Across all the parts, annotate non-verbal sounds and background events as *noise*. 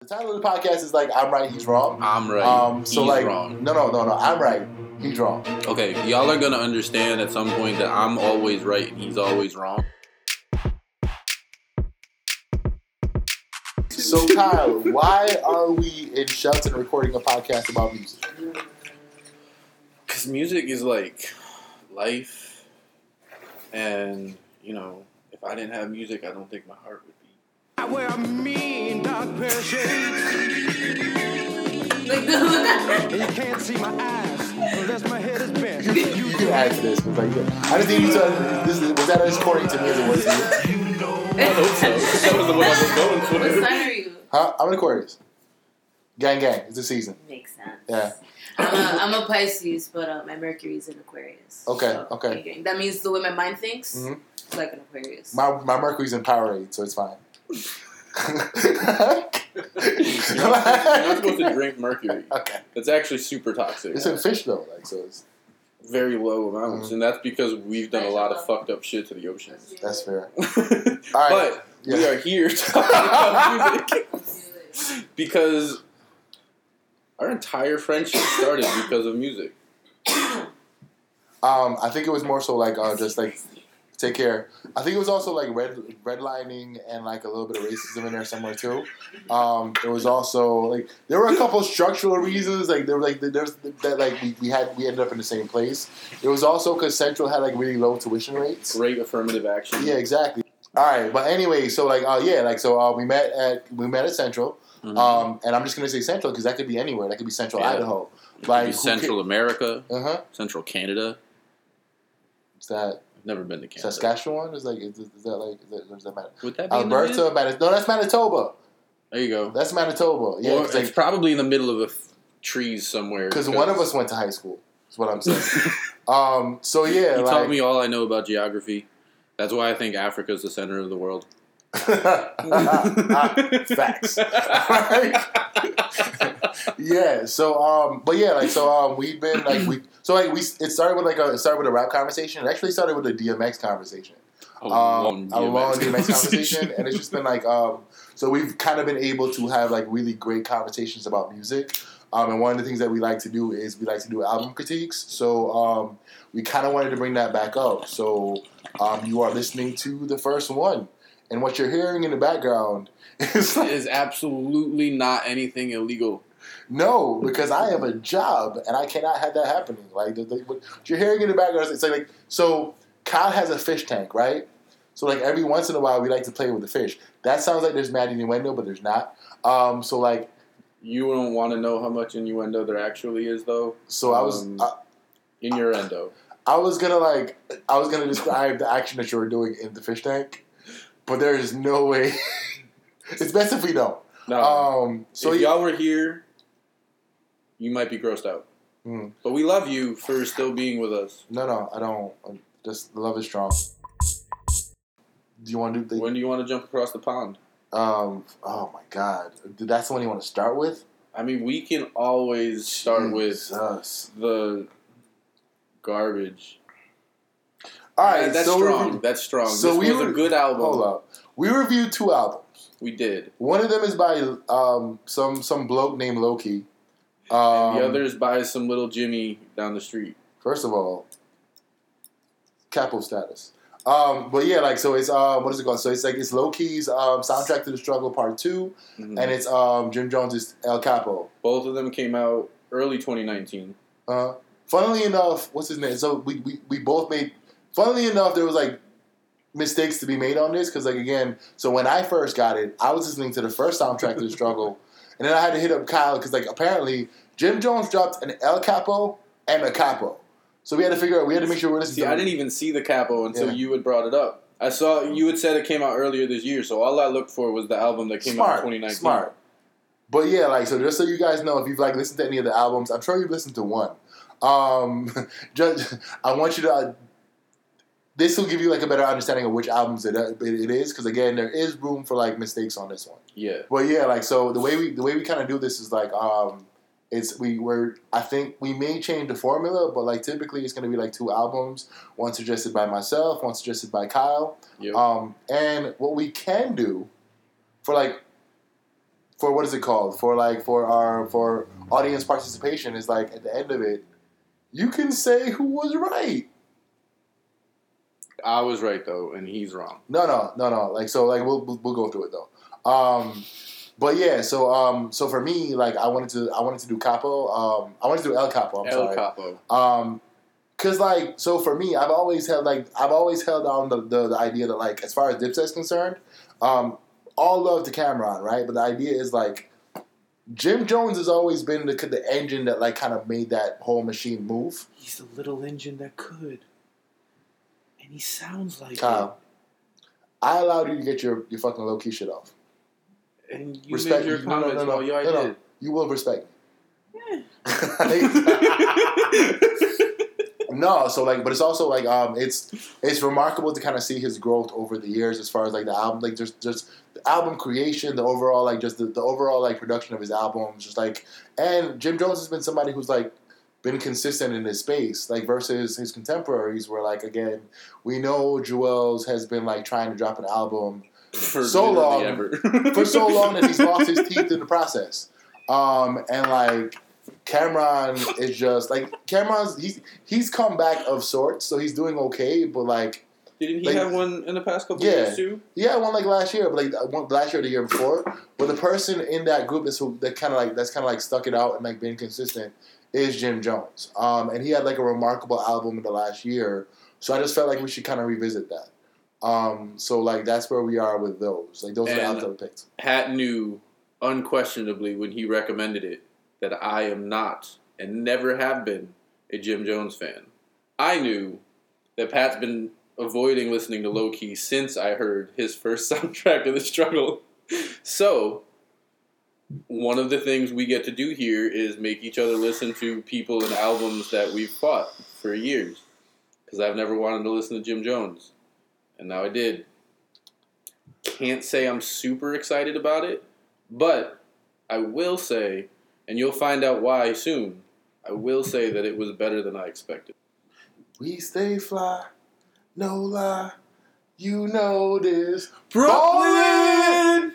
The title of the podcast is like I'm right, he's wrong. I'm right. Um, so he's like, wrong. no, no, no, no. I'm right, he's wrong. Okay, y'all are gonna understand at some point that I'm always right and he's always wrong. So Kyle, why are we in Shelton recording a podcast about music? Cause music is like life, and you know, if I didn't have music, I don't think my heart would. I wear a mean dark pair of shades, Like the look and you can't see my eyes unless my head is bent. You, you can add to this, but like, I just need you to. This is, was that as corny to me as it was to you? I hope so. That was the one I was going for. What sign are you? Huh? I'm an Aquarius. Gang, gang. It's the season. Makes sense. Yeah. I'm a, I'm a Pisces, but uh, my Mercury's in Aquarius. Okay, So, okay. gang. That means the way my mind thinks, Mhm. it's like an Aquarius. My my Mercury's in Powerade, so it's fine. You're not, supposed to drink mercury. okay. It's actually super toxic. It's in fish though, like so. It's, Very low amounts, Mhm. and that's because we've done a lot of fucked up shit to the oceans. that's fair. *laughs* but All right. we are here talking about music because our entire friendship started because of music. Um, I think it was more so like uh, just like take care. I think it was also like red redlining and like a little bit of racism in there somewhere too. Um, it was also like there were a couple structural reasons like there were like there's that like we, we had we ended up in the same place. It was also because Central had like really low tuition rates. Great affirmative action. Yeah, exactly. All right, but anyway, so like, uh, yeah, like, so uh, we met at we met at Central, Mhm. um, and I'm just gonna say Central because that could be anywhere. That could be Central Yeah. Idaho, like Central America, Uh huh. Central Canada. Is that I've never been to Canada. Saskatchewan? Is like is, is that like is that, is that Manitoba? Would that be the Alberta? middle? No, that's Manitoba. There you go. That's Manitoba. Yeah, because it's probably in the middle of a f- trees somewhere. Because one of us went to high school. Is what I'm saying. *laughs* um. So yeah, He like, taught me all I know about geography. That's why I think Africa is the center of the world. *laughs* Facts. *laughs* yeah. So um, but yeah, like so um, we've been like we so like we it started with like a it started with a rap conversation. It actually started with a DMX conversation. A Um, long a long DMX DMX conversation, and it's just been like um. So we've kind of been able to have like really great conversations about music. Um, and one of the things that we like to do is we like to do album critiques. So um, we kind of wanted to bring that back up. So um, you are listening to the first one, and what you're hearing in the background *laughs* is like, is absolutely not anything illegal. no, because I have a job and I cannot have that happening. Like the, the, what you're hearing in the background, it's like, like so. Kyle has a fish tank, right? So like every once in a while, we like to play with the fish. That sounds like there's mad innuendo, but there's not. Um, so like, You don't want to know how much innuendo there actually is, though. so I was, Um, I, In your endo. I was gonna like, I was gonna describe the action that you were doing in the fish tank, but there is no way. *laughs* it's best if we don't. No. Um, so if y'all were here, you might be grossed out. Mm. But we love you for still being with us. no, no, I don't. Um, Just love is strong. Do you want to do the? When do you want to jump across the pond? Um. Oh my God. That's the one you want to start with. I mean, we can always start with the garbage. All right. Yeah, that's so strong. that's strong. so this we was re- a good album. hold up. We reviewed two albums. We did. One of them is by um some some bloke named Lowkey. Um, And the other is by some little Jimmy down the street. First of all, capo status. Um, but yeah, like so it's um what is it called? So it's like it's Lowkey's um soundtrack to the struggle part 2 Mhm. and it's um Jim Jones's El Capo. Both of them came out early 2019. Uh, funnily enough, what's his name? So we, we, we both made. Funnily enough, there was like mistakes to be made on this because like again, so when I first got it, I was listening to the first soundtrack to the struggle, *laughs* and then I had to hit up Kyle because like apparently Jim Jones dropped an El Capo and a Capo, so we had to figure out we had to make sure we're listening. See, I didn't even see the capo until Yeah. you had brought it up. I saw you had said it came out earlier this year, so all I looked for was the album that came out in 2019. smart. But yeah, like so, just so you guys know, if you've like listened to any of the albums, I'm sure you've listened to one. Um, *laughs* just I want you to. This will give you like a better understanding of which albums it, it, it is, because again, there is room for like mistakes on this one. Yeah. But yeah, like so, the way we the way we kind of do this is like um, it's we were I think we may change the formula, but like typically it's gonna be like two albums, one suggested by myself, one suggested by Kyle. Yep. Um, and what we can do for like for what is it called? For like for our for audience participation is like at the end of it, you can say who was right. I was right though, and he's wrong. No, no, no, no. Like so, like we'll we'll, we'll go through it though. Um, but yeah, so um, so for me, like I wanted to I wanted to do Capo. Um, I wanted to do El Capo. I'm El sorry. Capo. Um, cause like so for me, I've always held like I've always held on the, the, the idea that like as far as Dipset's concerned, um, all love to Cam'ron, right? But the idea is like Jim Jones has always been the the engine that like kind of made that whole machine move. He's the little engine that could, and he sounds like Kyle, I allowed you to get your, your fucking low key shit off. And you Respect made your me. No, no, comments no, no, while you I no, no. did. You will respect me. *laughs* *laughs* no, so like, but it's also like, um, it's it's remarkable to kind of see his growth over the years as far as like the album, like just just the album creation, the overall like just the, the overall like production of his albums, just like, and Jim Jones has been somebody who's like been consistent in his space, like versus his contemporaries, where like again, we know Juelz has been like trying to drop an album For So long- *laughs* for so long that he's lost his teeth in the process. Um, and like Cam'ron is just like Cam'ron's he's he's come back of sorts, so he's doing okay. But like Didn't he Like- have one in the past couple Yeah. years too? yeah, one like last year, but like one last year, or the year before. But the person in that group that's who that kind of like that's kind of like stuck it out and like been consistent is Jim Jones. Um, and he had like a remarkable album in the last year. So I just felt like we should kind of revisit that. Um, so like that's where we are with those. Like those are the And- albums that. Pat knew unquestionably when he recommended it that I am not and never have been a Jim Jones fan. I knew that Pat's been avoiding listening to Lowkey since I heard his first *laughs* soundtrack of the struggle. So, one of the things we get to do here is make each other listen to people and albums that we've fought for years. Because I've never wanted to listen to Jim Jones. And now I did. Can't say I'm super excited about it, but I will say, and you'll find out why soon, I will say that it was better than I expected. We stay fly, no lie. You know this. Brooklyn!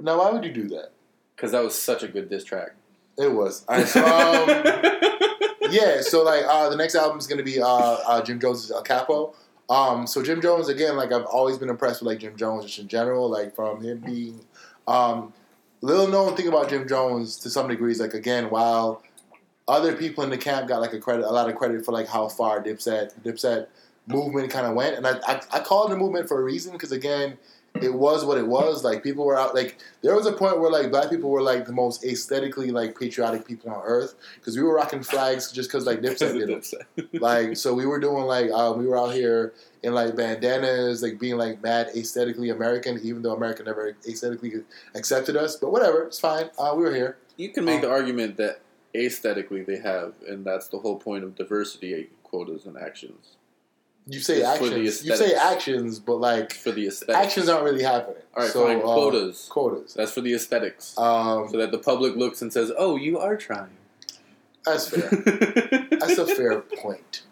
Now, why would you do that? Because that was such a good diss track. It was. All right, so, um, *laughs* yeah, so like uh, the next album is gonna be uh, uh, Jim Jones' El Capo. Um, so Jim Jones again, like I've always been impressed with like Jim Jones just in general, like from him being um, little known thing about Jim Jones to some degrees, like again, while other people in the camp got like a credit, a lot of credit for like how far Dipset, Dipset movement kind of went, and I, I, I call it a movement for a reason because again, it was what it was. Like people were out, like there was a point where like black people were like the most aesthetically like patriotic people on earth because we were rocking flags just because like Dipset did it. *laughs* Like so, we were doing like uh, we were out here in like bandanas, like being like mad aesthetically American, even though America never aesthetically accepted us. But whatever, it's fine. Uh, we were here. You can make the argument that aesthetically they have, and that's the whole point of diversity quotas and actions. You say It's for the actions. You say actions, but like For the aesthetics. actions aren't really happening. All right, so, fine. uh, Quotas. Quotas. That's for the aesthetics. Um, so that the public looks and says, oh, you are trying. that's fair. *laughs* That's a fair point.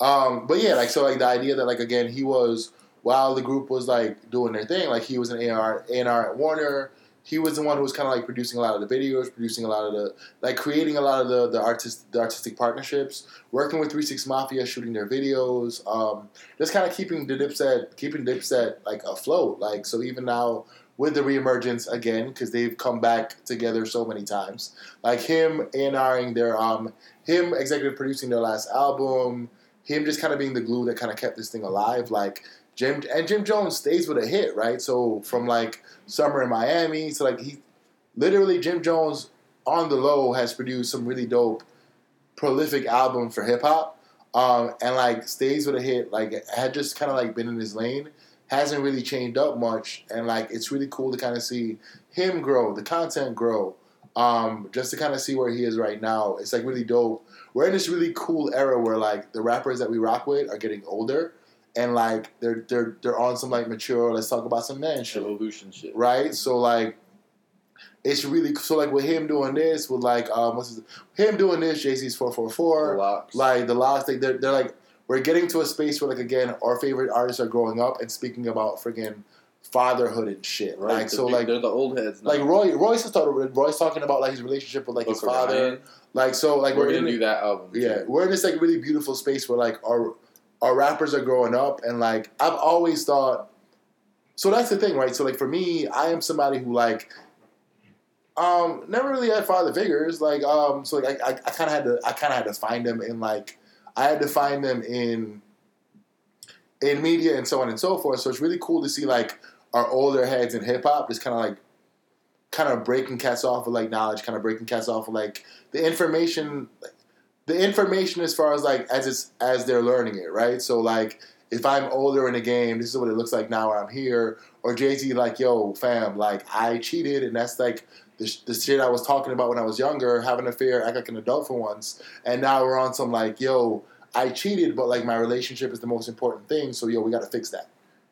Um, but yeah, like so, like the idea that like again, he was while the group was like doing their thing, like he was an A&R, A&R at Warner. He was the one who was kind of like producing a lot of the videos, producing a lot of the like creating a lot of the the artist the artistic partnerships, working with Three Six Mafia, shooting their videos, um, just kind of keeping the Dipset keeping Dipset like afloat. Like so, even now with the reemergence again, because they've come back together so many times, like him A&Ring their um him executive producing their last album, him just kind of being the glue that kind of kept this thing alive. Like Jim and Jim Jones stays with a hit, right? So from like Summer in Miami to like he literally Jim Jones on the low has produced some really dope, prolific album for hip hop, um, and like stays with a hit. Like had just kind of like been in his lane, hasn't really changed up much, and like it's really cool to kind of see him grow, the content grow. Um, just to kind of see where he is right now, it's like really dope. We're in this really cool era where like the rappers that we rock with are getting older, and like they're they're they're on some like mature. Let's talk about some man shit Evolution shit. right? So like, it's really so like with him doing this, with like um, what's his, him doing this, Z's four four four, like the last thing, they're they're like we're getting to a space where like again our favorite artists are growing up and speaking about freaking fatherhood and shit. Right. Like so, big- like they're the old heads. Now. like Roy Royce is talking Roy's talking about like his relationship with like his father. Like so, like we're we're, gonna in do that album. yeah, too. we're in this like really beautiful space where like our our rappers are growing up and like I've always thought so that's the thing, right? So like for me, I am somebody who like um never really had father figures. Like um so like I, I, I kinda had to I kinda had to find them in like I had to find them in in media and so on and so forth. So it's really cool to see like our older heads in hip hop just kinda like kind of breaking cats off of like knowledge, kind of breaking cats off of like the information the information as far as like as it's as they're learning it, right? So like if I'm older in the game, this is what it looks like now I'm here. Or Jay Z like, yo, fam, like I cheated, and that's like the, the shit I was talking about when I was younger, having an affair, act like an adult for once, and now we're on some like, yo, I cheated, but like my relationship is the most important thing, so yo, we got to fix that,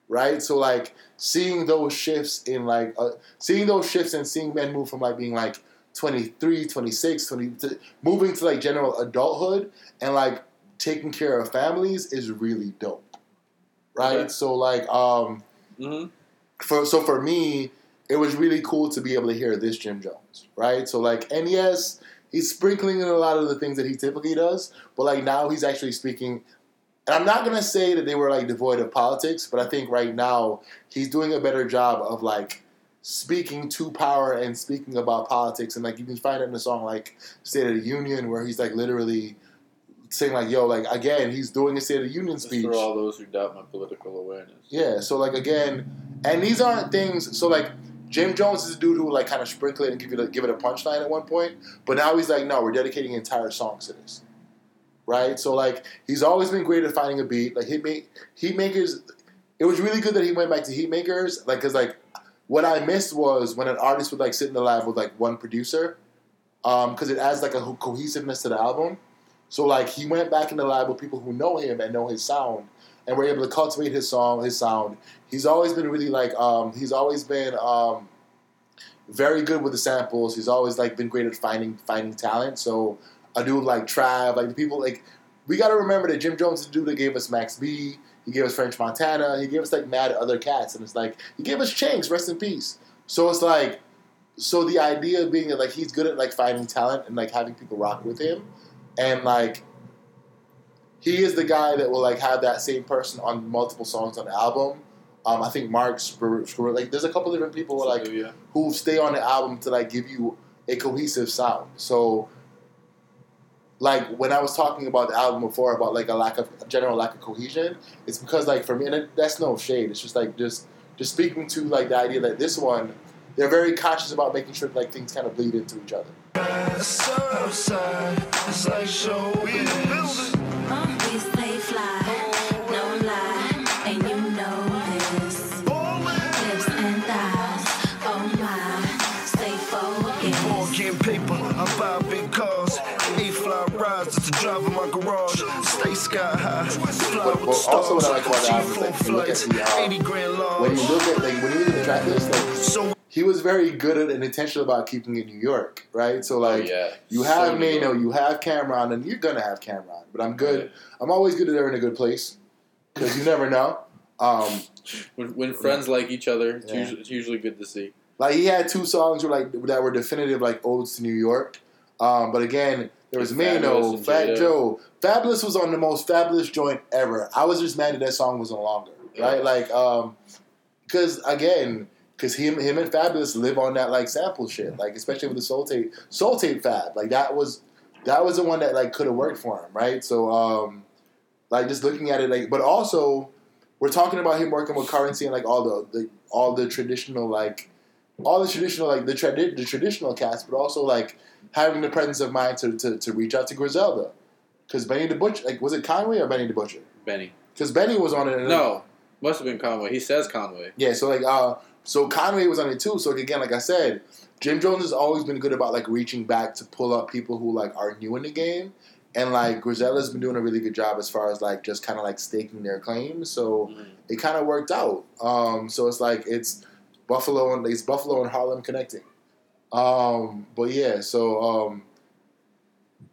right? So like seeing those shifts in like uh, seeing those shifts and seeing men move from like being like 23, 26, 20, moving to like general adulthood and like taking care of families is really dope. Right? So like um Mhm. for so for me, it was really cool to be able to hear this Jim Jones, right? So like and yes, he's sprinkling in a lot of the things that he typically does, but like now he's actually speaking and I'm not gonna say that they were like devoid of politics, but I think right now he's doing a better job of like speaking to power and speaking about politics and like you can find it in a song like State of the Union where he's like literally saying like yo like again he's doing a State of the Union Just speech for all those who doubt my political awareness. yeah, so like again, and these aren't things. So like Jim Jones is a dude who like kind of sprinkle it and give it a, give it a punchline at one point, but now he's like, no, we're dedicating entire songs to this, right? So like he's always been great at finding a beat. Like he make Heatmakerz. It was really good that he went back to Heatmakerz, like because like what I missed was when an artist would like sit in the lab with like one producer, because it adds like a cohesiveness to the album. So like he went back in the lab with people who know him and know his sound, and were able to cultivate his song, his sound. He's always been really like um, he's always been um, very good with the samples. He's always like been great at finding finding talent. So a dude like Trav, like the people like we got to remember that Jim Jones is the dude that gave us Max B. He gave us French Montana. He gave us like mad other cats, and it's like he gave us Chinx, rest in peace. So it's like so the idea being that like he's good at like finding talent and like having people rock with him, and like he is the guy that will like have that same person on multiple songs on the album. Um, I think Mark Spur- like there's a couple different people who, like who stay on the album to like give you a cohesive sound. So like when I was talking about the album before about like a lack of a general lack of cohesion, it's because like for me and it, that's no shade. It's just like just just speaking to like the idea that this one they're very conscious about making sure like things kind of bleed into each other. Southside, it's like also what I like about the album is, like, G4 you look at the, 80 grand When you look at like when you look at the track list, like he was very good at and intentional about keeping it New York, right? So like oh, yeah. you have New Nano, you have Cam'ron, and you're gonna have Cam'ron. But I'm good. I'm always good that they're in a good place because you never know. Um, When, when friends like each other, it's, Yeah. usually, it's usually good to see. like he had two songs were like that were definitive like odes to New York. Um, but again, there was Mano, Fat. Joe. Fabolous was on the most fabulous joint ever. I was just mad that that song wasn't longer, right? Yeah. Like, um, because again, because him, him and Fabolous live on that like sample shit, like especially with the Soul Tape, Soul Tape Fab, like that was that was the one that like could have worked for him, right? So, um, like just looking at it, like, but also we're talking about him working with Curren$y and like all the, the all the traditional like all the traditional like the tradi- the traditional cast, but also like having the presence of mind to, to, to reach out to Griselda. Because Benny the Butcher, like, was it Conway or Benny the Butcher? Benny. Because Benny was on it. No, must have been Conway. He says Conway. Yeah, so like, uh, so Conway was on it too. So again, like I said, Jim Jones has always been good about like reaching back to pull up people who like are new in the game, and like Griselda's been doing a really good job as far as like just kind of like staking their claims. So Mhm. it kind of worked out. Um, so it's like it's Buffalo and it's Buffalo and Harlem connecting. Um, but yeah, so um,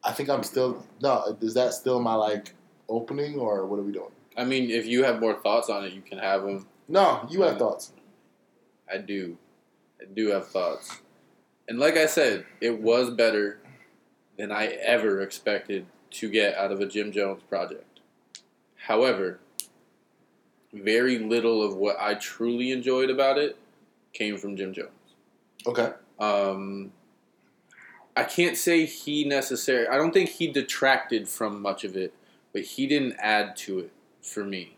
I think I'm still no. Is that still my like opening or what are we doing? I mean, if you have more thoughts on it, you can have them. No, you have thoughts. I do. I do have thoughts. And like I said, it was better than I ever expected to get out of a Jim Jones project. However, very little of what I truly enjoyed about it came from Jim Jones. Okay. Um, I can't say he necessarily. I don't think he detracted from much of it, but he didn't add to it for me.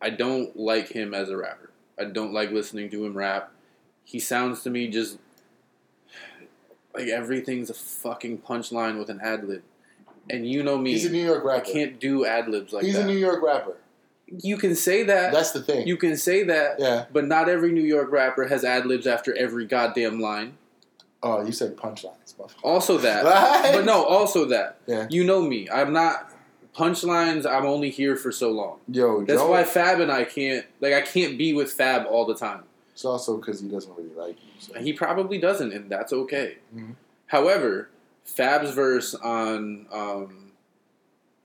I don't like him as a rapper. I don't like listening to him rap. He sounds to me just like everything's a fucking punchline with an ad lib. And you know me, He's a New York rapper. I can't do ad libs like He's that. a New York rapper. You can say that. That's the thing. you can say that. yeah. But not every New York rapper has ad libs after every goddamn line. Oh, you said punchlines. Also that. *laughs* But no, also that. Yeah. You know me. I'm not punchlines. I'm only here for so long. Yo, That's why Fab and I can't like I can't be with Fab all the time. It's also because he doesn't really like you. So. He probably doesn't, and that's okay. Mhm. However, Fab's verse on um,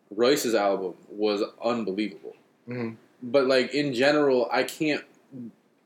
Royce's album was unbelievable. Mhm. But like in general, I can't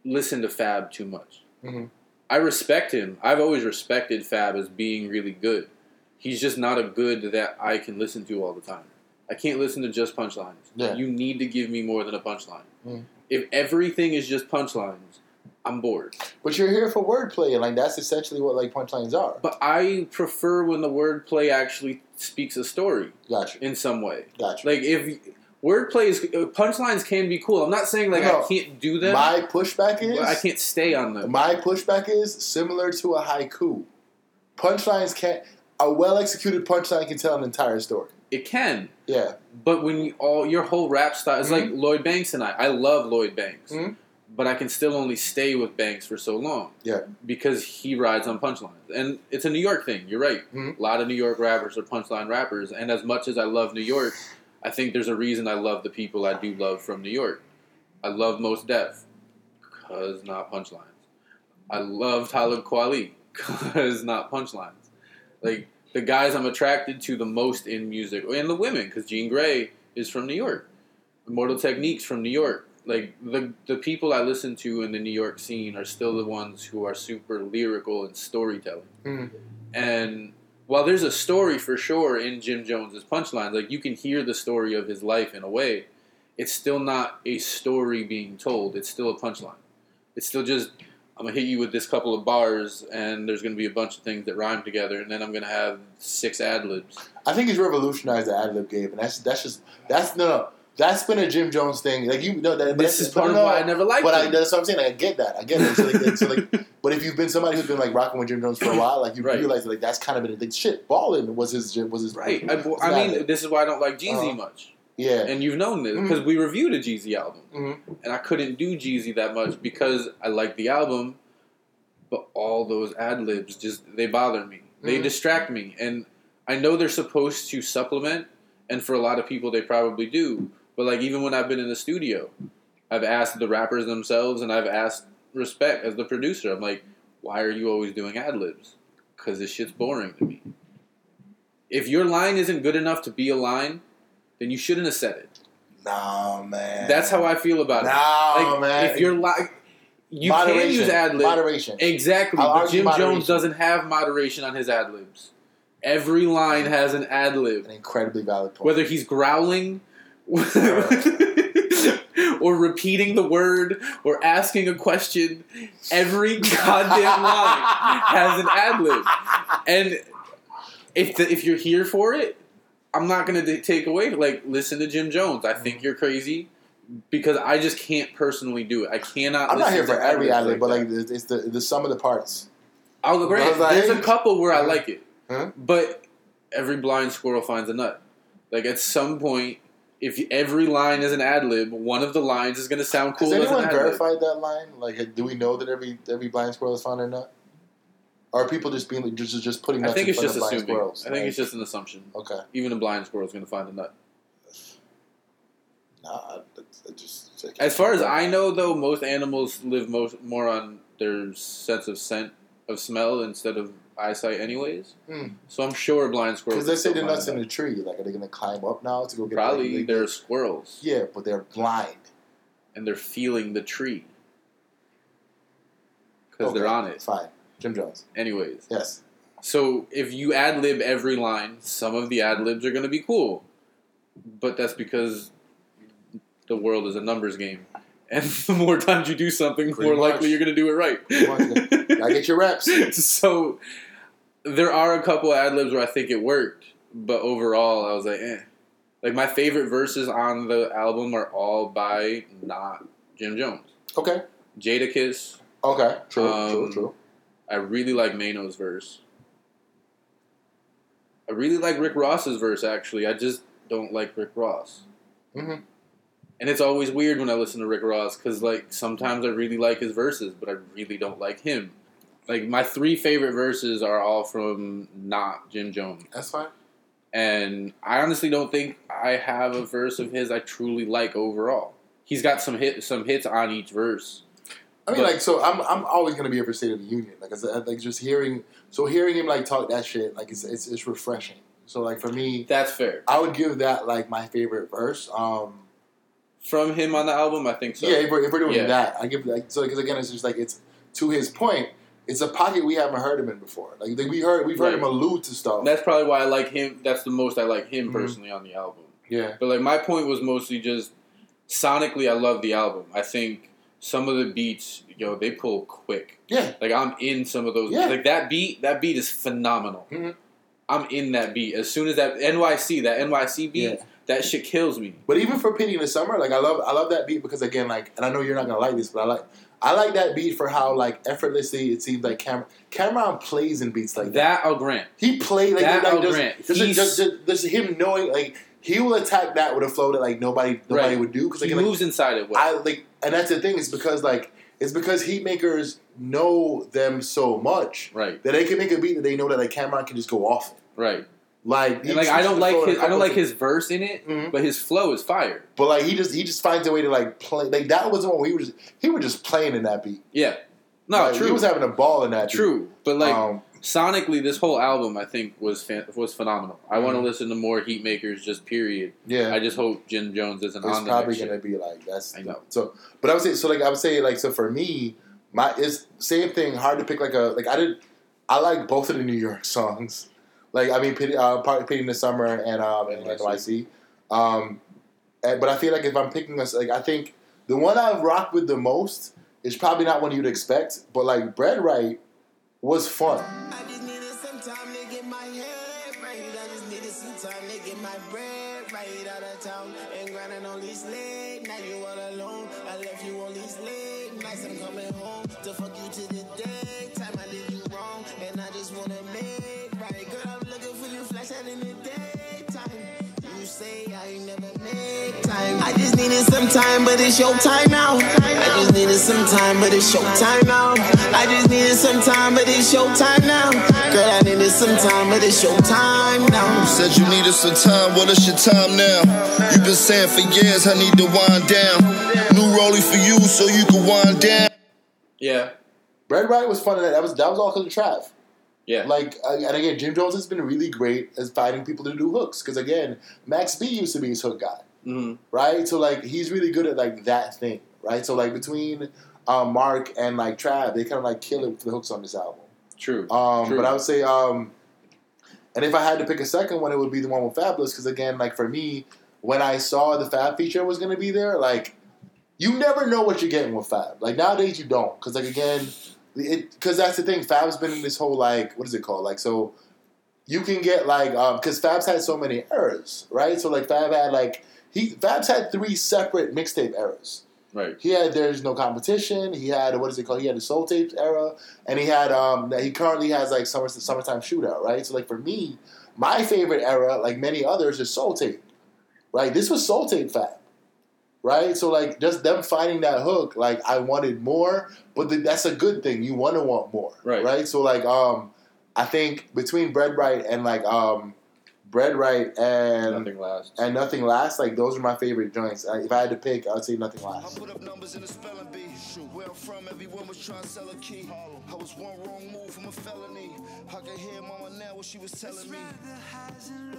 listen to Fab too much. Mhm. I respect him. I've always respected Fab as being really good. He's just not a good that I can listen to all the time. I can't listen to just punchlines. Yeah. You need to give me more than a punchline. Mhm. If everything is just punchlines, I'm bored. But you're here for wordplay, and like that's essentially what like punchlines are. But I prefer when the wordplay actually speaks a story Gotcha. in some way. Gotcha. Like if wordplay is uh, punchlines can be cool. I'm not saying like No. I can't do them. my pushback is I can't stay on them. My pushback is similar to a haiku. Punchlines can't. A well executed punchline can tell an entire story. It can, Yeah. but when you all your whole rap style is like Mhm. Lloyd Banks and I. I love Lloyd Banks, Mhm. but I can still only stay with Banks for so long. Yeah. because he rides on punchlines, and it's a New York thing. You're right. Mhm. A lot of New York rappers are punchline rappers, and as much as I love New York, I think there's a reason I love the people I do love from New York. I love Mos Def, cause not punchlines. I love Talib Kweli, *laughs* cause not punchlines. Like the guys I'm attracted to the most in music, and the women, cause Jean Grae is from New York. Immortal Technique's from New York. Like the the people I listen to in the New York scene are still the ones who are super lyrical and storytelling. Mhm. And while there's a story for sure in Jim Jones's punchlines, like you can hear the story of his life in a way, it's still not a story being told. It's still a punchline. It's still just I'm gonna hit you with this couple of bars, and there's gonna be a bunch of things that rhyme together, and then I'm gonna have six ad libs. I think he's revolutionized the ad lib game, and that's that's just that's no no that's been a Jim Jones thing. Like you know that This is part of why I never liked But I, that's what I'm saying. Like, I get that. I get it. So like, so like, *laughs* but if you've been somebody who's been like rocking with Jim Jones for a while, like you Right. realize like that's kind of been like shit. balling was his was his Right. I, his I mean, this is why I don't like Jeezy Uh-huh. much, yeah. and you've known this because we reviewed a Jeezy album. Mhm. and I couldn't do Jeezy that much because I like the album, but all those ad libs just they bother me. They Mhm. distract me, and I know they're supposed to supplement, and for a lot of people they probably do. But like even when I've been in the studio, I've asked the rappers themselves, and I've asked respect as the producer. I'm like, why are you always doing ad libs? Because this shit's boring to me. If your line isn't good enough to be a line, then you shouldn't have said it. Nah, man. That's how I feel about it. Nah, Like, man. If you're like, you moderation, can use ad libs. Moderation. Exactly. I'll But Jim moderation. Jones doesn't have moderation on his ad libs. Every line has an ad lib. An incredibly valid point. Whether he's growling *laughs* or repeating the word or asking a question, every goddamn line has an ad lib. And if the, if you're here for it, I'm not gonna d- take away. Like, listen to Jim Jones. I think you're crazy because I just can't personally do it. I cannot. I'm not listen here to for every ad-libs lib, but like it's it's the the sum of the parts. I'll agree. There's a couple where I like it, Huh? but every blind squirrel finds a nut. Like at some point, if every line is an ad lib, one of the lines is gonna sound cool. Has as an anyone verified that line? Like, uh, do we know that every every blind squirrel is found or not? Are people just being just just putting I nuts think in it's front just assuming. squirrels? I think Like, it's just an assumption. okay. Even a blind squirrel is gonna find a nut. Nah, it just, it As far as *laughs* I know, though, most animals live most more on their sense of scent of smell instead of eyesight, anyways. Hmm. So I'm sure blind squirrels. because they say they're nuts in the tree. Like, are they gonna climb up now to go get? Probably like, they're squirrels, Yeah, but they're blind. and they're feeling the tree. because they're on it. Fine. Jim Jones. Anyways, Yes. so if you ad lib every line, some of the ad libs are going to be cool, but that's because the world is a numbers game, *laughs* and the more times you do something, the more likely you're going to do it right. I get your reps. *laughs* so there are a couple ad libs where I think it worked, but overall I was like, eh. Like my favorite verses on the album are all by not Jim Jones. Okay. Jadakiss. Okay. True. Um, true. True. I really like Mano's verse. I really like Rick Ross's verse actually. I just don't like Rick Ross. Mhm. And it's always weird when I listen to Rick Ross because like sometimes I really like his verses, but I really don't like him. Like my three favorite verses are all from not Jim Jones, That's fine. and I honestly don't think I have a verse of his I truly like overall. He's got some hit some hits on each verse. I mean, But- like, so I'm I'm always gonna be a for State of the Union. Like I said, like just hearing so hearing him like talk that shit, like it's it's, it's refreshing. So like for me, That's fair. I would give that like my favorite verse. Um, From him on the album, I think so. yeah, if we're, if we're doing Yeah. that, I give like so because again, it's just like it's to his point. It's a pocket we haven't heard him in before. Like, we heard we've heard Right. him allude to stuff. That's probably why I like him. That's the most I like him Mhm. personally on the album. yeah. But like my point was mostly just sonically, I love the album. I think some of the beats, yo, they pull quick. Yeah. Like I'm in some of those. Yeah. Like that beat, that beat is phenomenal. Mhm. I'm in that beat. As soon as that NYC, that NYC beat, Yeah. that shit kills me. But even for Pity in the Summer, like I love I love that beat because again, like and I know you're not gonna like this, but I like I like that beat for how like effortlessly it seems like Cam- Cam'ron plays in beats like that. That I'll grant. He played like, That like I'll just, grant. just, just, just, just him knowing like he will attack that with a flow that like nobody nobody Right. would do because He like, like, moves inside it well. I like and that's the thing is because like it's because Heatmakerz know them so much right, that they can make a beat that they know that like Cam'ron can just go off. right. Like, like I don't like flow in a his, I don't like his verse in it, Mhm. but his flow is fire. But like he just he just finds a way to like play like that was the one where he was he was just playing in that beat. Yeah. No, Like, true. He was having a ball in that. beat. True, but like um, sonically, this whole album I think was fan- was phenomenal. I want to listen to more Heatmakerz, just period. yeah, I just hope Jim Jones isn't it's probably gonna be like that's. I know. So, but I would say so. Like I would say like so for me, my it's same thing. Hard to pick like a like I did. I like both of the New York songs. Like I mean, Pity, uh, part Pity in the Summer and um and NYC. Um, and, but I feel like if I'm picking us, like I think the one I've rocked with the most is probably not one you'd expect, but like Bread Right was fun. I just needed some time, but it's your time now. I just needed some time, but it's your time now. I just needed some time, but it's your time now. Girl, I needed some time, but it's your time now. You Said you needed some time, well it's your time now. You've been saying for years I need to wind down. New rollie for you so you can wind down. Yeah, Bread Right was fun. And that was that was all because of Trav. yeah, Like, uh, and again, Jim Jones has been really great as finding people to do hooks. Because again, Max B used to be his hook guy, hmm right? So like, he's really good at like that thing, right? So like between um, Mark and like Trav, they kind of like kill it with the hooks on this album. true. Um, True. but I would say, um, and if I had to pick a second one, it would be the one with Fabolous. Because again, like for me, when I saw the Fab feature was going to be there, like you never know what you're getting with Fab. Like nowadays, you don't. Because like again, because that's the thing. Fab's been in this whole like what is it called? Like so, you can get like because Fab's had so many errors, right? So like Fab had like he Fab's had three separate mixtape eras. right. He had There's No Competition. He had what is it called? He had the Soul Tapes era, and he had um that he currently has like summer summertime shootout, right? So like for me, my favorite era, like many others, is Soul Tape, right? This was Soul Tape Fab, right? So like just them finding that hook, like I wanted more, but th- that's a good thing. You want to want more, Right. Right. So like um, I think between Bread Right and like um, Bread Right and Nothing lasts. and Nothing Lasts, like those are my favorite joints. I, if I had to pick, I would say Nothing I Lasts. put up numbers in the spelling bee. Where I'm from, everyone was trying to sell a key. I was one wrong move from a felony. I can hear mama now what she was telling me. the highs and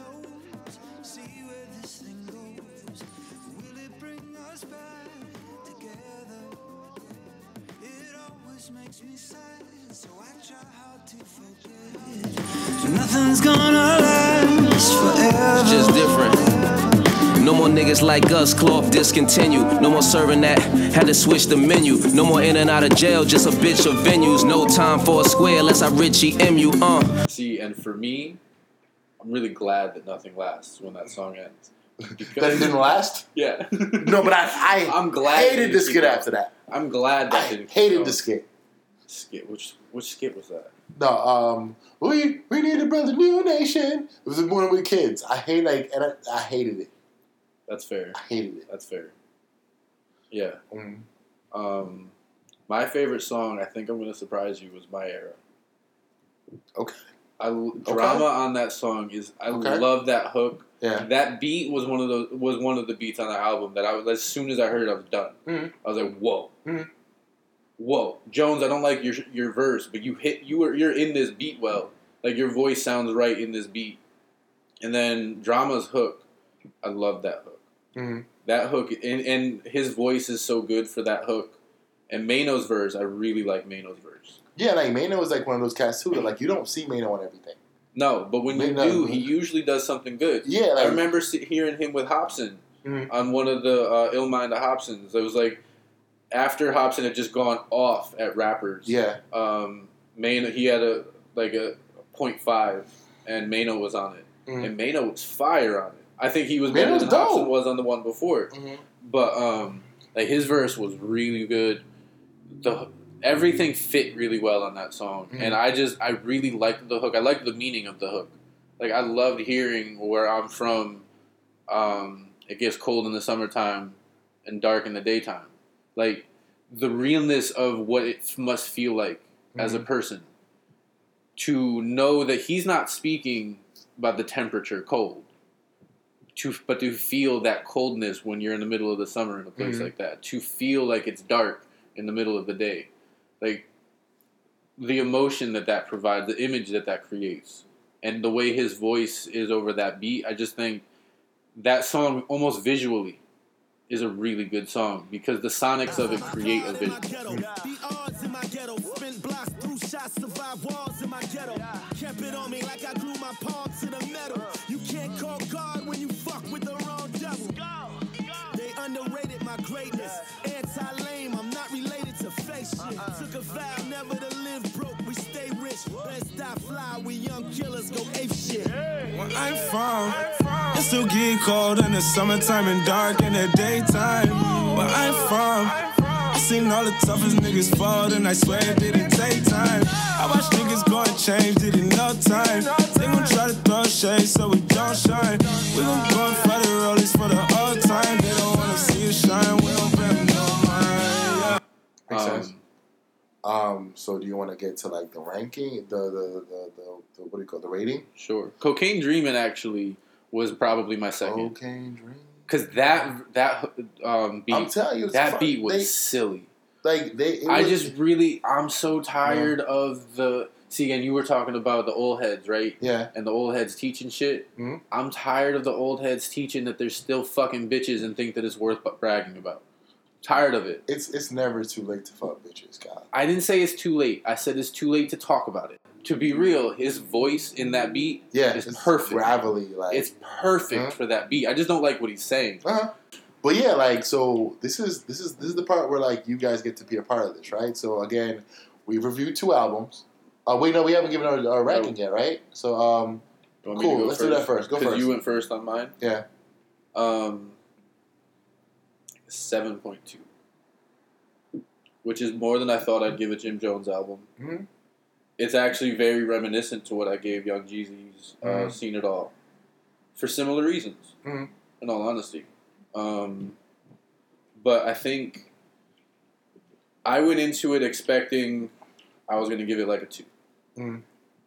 niggas like us, cloth discontinue. No more serving that, had to switch the menu. No more in and out of jail, just a bitch of venues. No time for a square unless I Richie MU, uh. See, and for me, I'm really glad that nothing lasts when that song ends. *laughs* That it didn't last. Yeah. *laughs* No, but I, I *laughs* I'm glad hated the skit keep after that. I'm glad that I didn't hated going. the skit. skit. Which which skit was that? No, um, we we need to build a new nation. It was one with kids. I hate like, and I, I hated it. That's fair. I hated it. That's fair. Yeah. Mm. Um, my favorite song, I think I'm gonna surprise you, was My Era. Okay. I drama on that song is I Okay. love that hook. Yeah. That beat was one of those was one of the beats on the album that I was as soon as I heard it, I was done. Mhm. I was like, whoa, Mhm. whoa, Jones. I don't like your your verse, but you hit you were you're in this beat well. Like your voice sounds right in this beat. And then drama's hook, I love that hook. Mhm. That hook and and his voice is so good for that hook. And Mano's verse, I really like Mano's verse. Yeah, like Mano is like one of those cats too. That like you don't see Mano on everything. No, but when you do, he usually does something good. Yeah, I remember hearing him with Hopsin Mhm. on one of the uh, Illmind Hobsons. It was like after Hopsin had just gone off at rappers. yeah, Um, Mano, he had a like a point five, and Mano was on it, Mhm. and Mano was fire on it. I think he was better than dope. Hopsin was on the one before. Mhm. But um, like his verse was really good. The everything fit really well on that song, Mhm. and I just I really liked the hook. I liked the meaning of the hook. Like I loved hearing where I'm from. Um, it gets cold in the summertime and dark in the daytime. Like the realness of what it must feel like as a person to know that he's not speaking about the temperature cold to but to feel that coldness when you're in the middle of the summer in a place Mhm. like that to feel like it's dark in the middle of the day. Like the emotion that that provides the image that that creates and the way his voice is over that beat i just think that song almost visually is a really good song because the sonics of it create a vision The underrated my greatness. Anti-lame, I'm not related to fake shit. Took a vow never to live broke, we stay rich. Best die fly, we young killers go ape shit. Where I'm from, it still get cold in the summertime and dark in the daytime. Where I'm from, I seen all the toughest niggas fall, and I swear it didn't take time. I watch niggas go and change, did it no time. They gon' try to throw shade so we don't shine. We gon' go and fight the rollies for the old time. They don't wanna see us shine, we don't pay 'em no mind. Yeah. makes Um, sense. Um, so do you want to get to like the ranking, the the the, the, the what do you call it, the rating? Sure. Cocaine Dreamin' actually was probably my second. Cocaine Dream. Because that that um, beat I'm telling you, that fun. beat was They- silly. Like they, I was- just really I'm so tired of the see again you were talking about the old heads right yeah. and the old heads teaching shit. Mhm. I'm tired of the old heads teaching that they're still fucking bitches and think that it's worth bragging about. Tired of it. It's it's never too late to fuck bitches, God. I didn't say it's too late. I said it's too late to talk about it. To be real, his voice in that beat Yeah, is perfect. gravelly, like It's perfect Huh? for that beat. I just don't like what he's saying. Uh-huh. But yeah, like so this is this is this is the part where like you guys get to be a part of this, right? So again, we've reviewed two albums. Uh, wait, no, we haven't given our, our ranking yet, right? So um, You want me to Cool, let's do that first. Go first. you went first on mine. yeah, Um, seven point two, which is more than I thought I'd give a Jim Jones album. Mhm. It's actually very reminiscent to what I gave Young Jeezy's uh, Mhm. "Seen It All," for similar reasons. Mhm. In all honesty, um, but I think I went into it expecting I was going to give it like a two Mhm.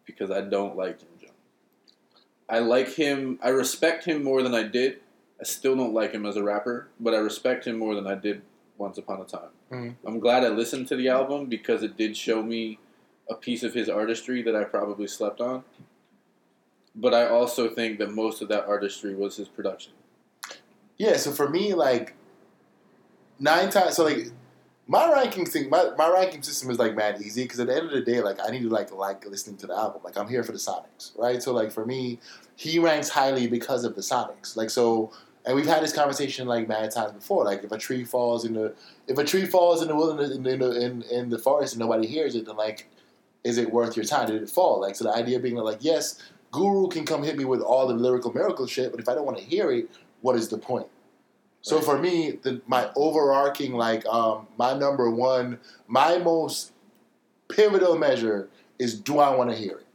because I don't like Jim Jones. I like him. I respect him more than I did. I still don't like him as a rapper, but I respect him more than I did once upon a time. Mhm. I'm glad I listened to the album because it did show me a piece of his artistry that I probably slept on. But I also think that most of that artistry was his production. yeah. So for me, like nine times, so like my ranking thing, my, my ranking system is like mad easy because at the end of the day, like I need to like like listening to the album. Like I'm here for the Sonics, right? So like for me, he ranks highly because of the Sonics. Like so, and we've had this conversation like mad times before. Like if a tree falls in the if a tree falls in the wilderness in the, in in, in the forest and nobody hears it, then like is it worth your time? Did it fall? Like so, the idea being like yes, Guru can come hit me with all the lyrical miracle shit, but if I don't want to hear it, what is the point? So for me, the, my overarching, like um, my number one, my most pivotal measure is: Do I want to hear it?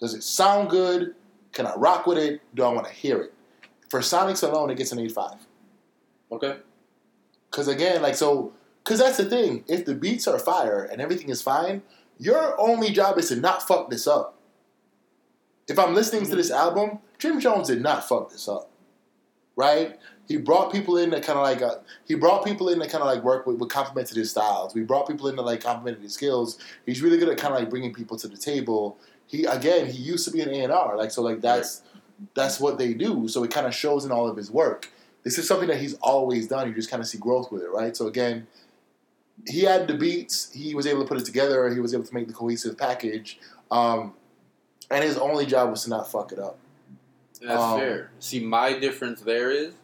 Does it sound good? Can I rock with it? Do I want to hear it? For Sonics alone, it gets an eight five. Okay. Because again, like so, because that's the thing. If the beats are fire and everything is fine, your only job is to not fuck this up. If I'm listening to this album, Jim Jones did not fuck this up, right? He brought people in that kind of like uh, he brought people in that kind of like work with, with complemented his styles. We brought people in that like complemented his skills. He's really good at kind of like bringing people to the table. He again, he used to be an A and R, like so, like that's that's what they do. So it kind of shows in all of his work. This is something that he's always done. You just kind of see growth with it, right? So again, he had the beats. He was able to put it together. He was able to make the cohesive package. Um, and his only job was to not fuck it up. That's Um, fair. See, my difference there is,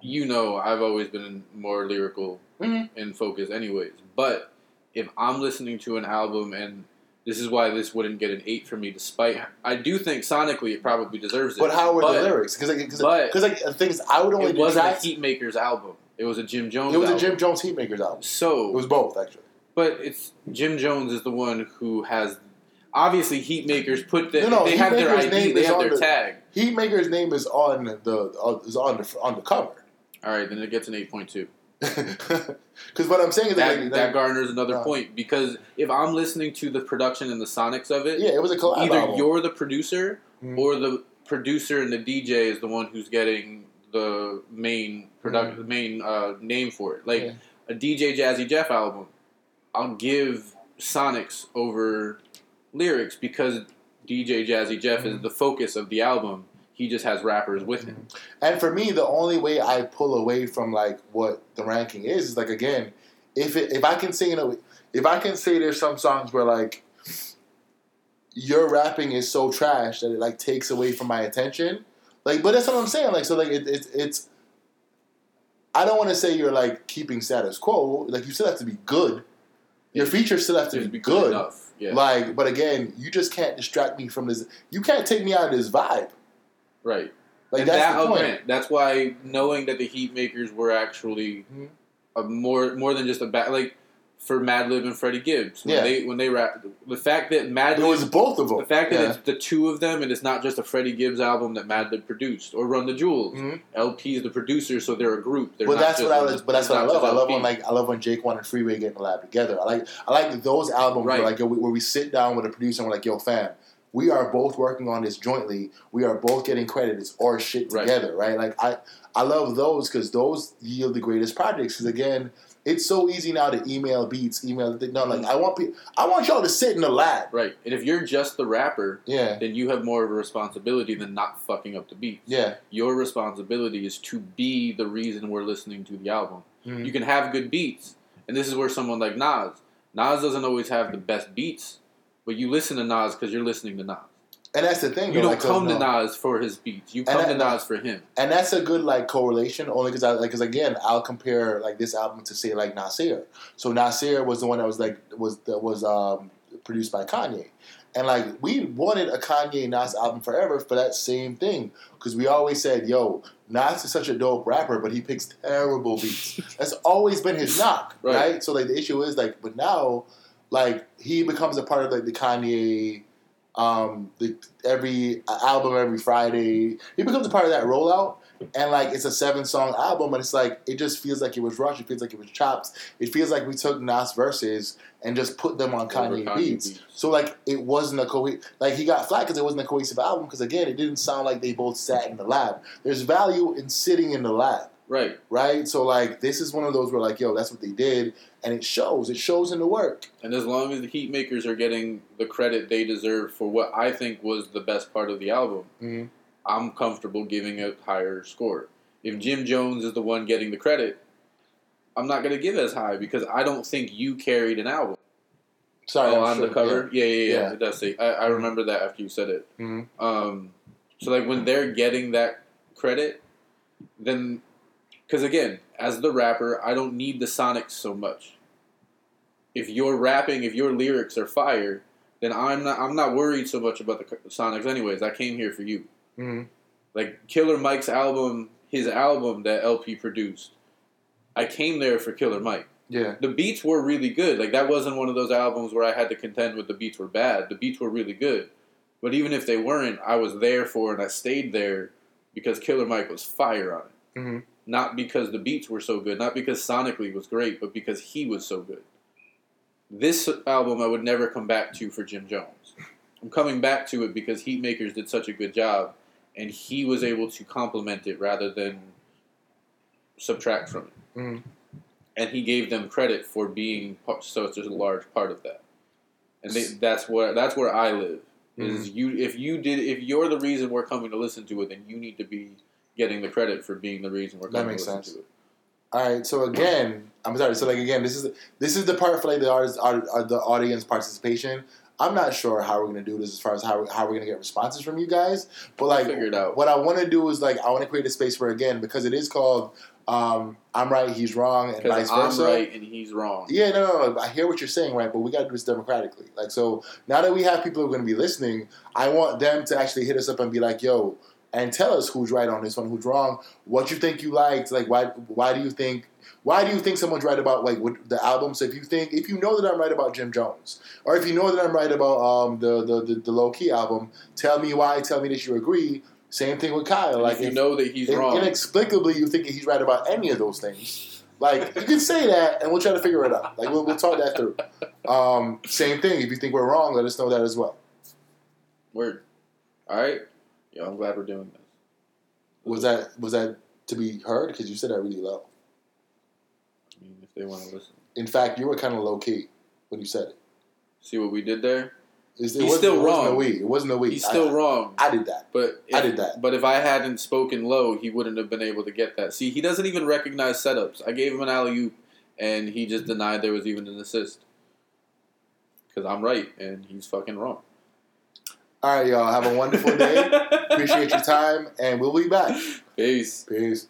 you know, I've always been more lyrical Mhm. in focus, anyways. But if I'm listening to an album, and this is why this wouldn't get an eight for me, despite I do think sonically it probably deserves it. But how were but the lyrics? Because like, cause, but- 'cause, like the things I would only It tracks. a Heatmakerz album. It was a Jim Jones. It was a. Jim Jones Heatmakerz album. So It was both actually. But it's Jim Jones is the one who has obviously Heatmakerz put the No, no, they have their ID, name they is have on their the- tag. Heatmaker's name is on the uh, is on the on the cover. All right, then it gets an eight point two. *laughs* Because what I'm saying is That, that, like, that garners another uh, point because if I'm listening to the production and the sonics of it, yeah, it was a collab either album. you're the producer Mhm. or the producer and the DJ is the one who's getting the main product, mm. the main uh, name for it. Like Yeah. a DJ Jazzy Jeff album, I'll give Sonics over lyrics because DJ Jazzy Jeff is mm. the focus of the album. He just has rappers with him. Mm-hmm. And for me, the only way I pull away from like what the ranking is is like again, if it, if I can say you know if I can say there's some songs where like your rapping is so trash that it like takes away from my attention, like but that's what I'm saying. Like so like it, it it's I don't want to say you're like keeping status quo. Like you still have to be good. Your features still have to be be good. Yeah. Like, but again, you just can't distract me from this. You can't take me out of this vibe. right. Like and that's that, the point. That's why knowing that the Heatmakerz were actually Mhm. a more more than just a back like for Madlib and Freddie Gibbs when Yeah. they when they rap the fact that Madlib It was both of them. the fact that Yeah. it's the two of them and it's not just a Freddie Gibbs album that Madlib produced or Run the Jewels. Mhm. El-P is the producer, so they're a group. They're But that's what I was. But that's what I love. I love El-P. when like I love when Jake One and Freeway get in the lab together. I like I like those albums Right. where like yo, where we sit down with a producer and we're like, yo, fam, we are both working on this jointly. We are both getting credit. It's our shit Right. together, right? Like I I love those because those yield the greatest projects. Because again, it's so easy now to email beats, email. Thing. No, like I want people. I want y'all to sit in the lab. right. And if you're just the rapper, Yeah, then you have more of a responsibility than not fucking up the beats. yeah. Your responsibility is to be the reason we're listening to the album. Mhm. You can have good beats, and this is where someone like Nas, Nas doesn't always have the best beats, but you listen to Nas because you're listening to Nas. And that's the thing. You though, don't like, come no. to Nas for his beats. You come I- to Nas for him. and that's a good like correlation only because I like because again I'll compare like this album to say like Nasir. So Nasir was the one that was like was that was um, produced by Kanye, and like we wanted a Kanye Nas album forever for that same thing because we always said yo Nas is such a dope rapper but he picks terrible beats. *laughs* That's always been his knock, Right. right. So like the issue is like but now like he becomes a part of like the Kanye. Um, the every album every Friday, he becomes a part of that rollout, and like it's a seven song album, and it's like it just feels like it was rushed. It feels like it was chopped. It feels like we took Nas verses and just put them on Kanye, Kanye beats. beats. So like it wasn't a co like he got flack because it wasn't a cohesive album because again it didn't sound like they both sat in the lab. There's value in sitting in the lab, Right. right? So like this is one of those where like yo that's what they did, and it shows. It shows in the work. And as long as the Heat Makers are getting the credit they deserve for what I think was the best part of the album, Mhm. I'm comfortable giving a higher score. If Jim Jones is the one getting the credit, I'm not gonna give as high because I don't think you carried an album. Sorry, oh, on sure, the cover, yeah, yeah, yeah. Yeah. It does say. I, I remember that after you said it. Yeah. Mhm. Um, so like when they're getting that credit, then because again, as the rapper, I don't need the sonics so much. If you're rapping, if your lyrics are fire, then I'm not. I'm not worried so much about the sonics. Anyways, I came here for you. Mhm. Like Killer Mike's album, his album that El-P produced. I came there for Killer Mike Yeah. the beats were really good. Like that wasn't one of those albums where I had to contend with the beats were bad. The beats were really good. But even if they weren't, I was there for and I stayed there because Killer Mike was fire on it. Mhm. Not because the beats were so good, not because sonically was great, but because he was so good. This album I would never come back to for Jim Jones. I'm coming back to it because Heatmakerz did such a good job and he was able to complement it rather than subtract from it Mhm. and he gave them credit for being part, such a large part of that. And they, that's where that's where I live. Is you if you did if you're the reason we're coming to listen to it, then you need to be getting the credit for being the reason we're That makes sense. All right. So again, I'm sorry. So like again, this is this is the part for like the artist, uh, uh, the audience participation. I'm not sure how we're gonna do this as far as how how we're gonna get responses from you guys. But like, Figure it out. what I want to do is like I want to create a space where again because it is called um, "I'm Right, He's Wrong" and vice Because I'm right and he's wrong. Yeah, no, no, no. I hear what you're saying, right? But we got to do this democratically. Like, so now that we have people who are going to be listening, I want them to actually hit us up and be like, "Yo," and tell us who's right on this one, who's wrong, what you think you liked, like why, why do you think, why do you think someone's right about like what, the album? So if you think, if you know that I'm right about Jim Jones, or if you know that I'm right about um, the, the the the Lowkey album, tell me why. Tell me that you agree. Same thing with Kyle. And Like if you if- know that he's if wrong, inexplicably you think he's right about any of those things. Like you can say that, and we'll try to figure it out. Like we'll, we'll talk that through. Um, same thing. If you think we're wrong, let us know that as well. word. All right. Yeah, I'm glad we're doing this. Was that was that to be heard? Because you said that really low. I mean, if they want to listen, In fact, you were kind of low key when you said it. see what we did there. It's- It He's wasn't- still it wasn't wrong. a we. It wasn't a we. He's still I, wrong. I did that. But if, I did that. But if I hadn't spoken low, he wouldn't have been able to get that. See, he doesn't even recognize setups. I gave him an alley oop, and he just denied there was even an assist. Because I'm right, and he's fucking wrong. All right, y'all. Have a wonderful day. *laughs* Appreciate your time, and we'll be back. Peace. Peace.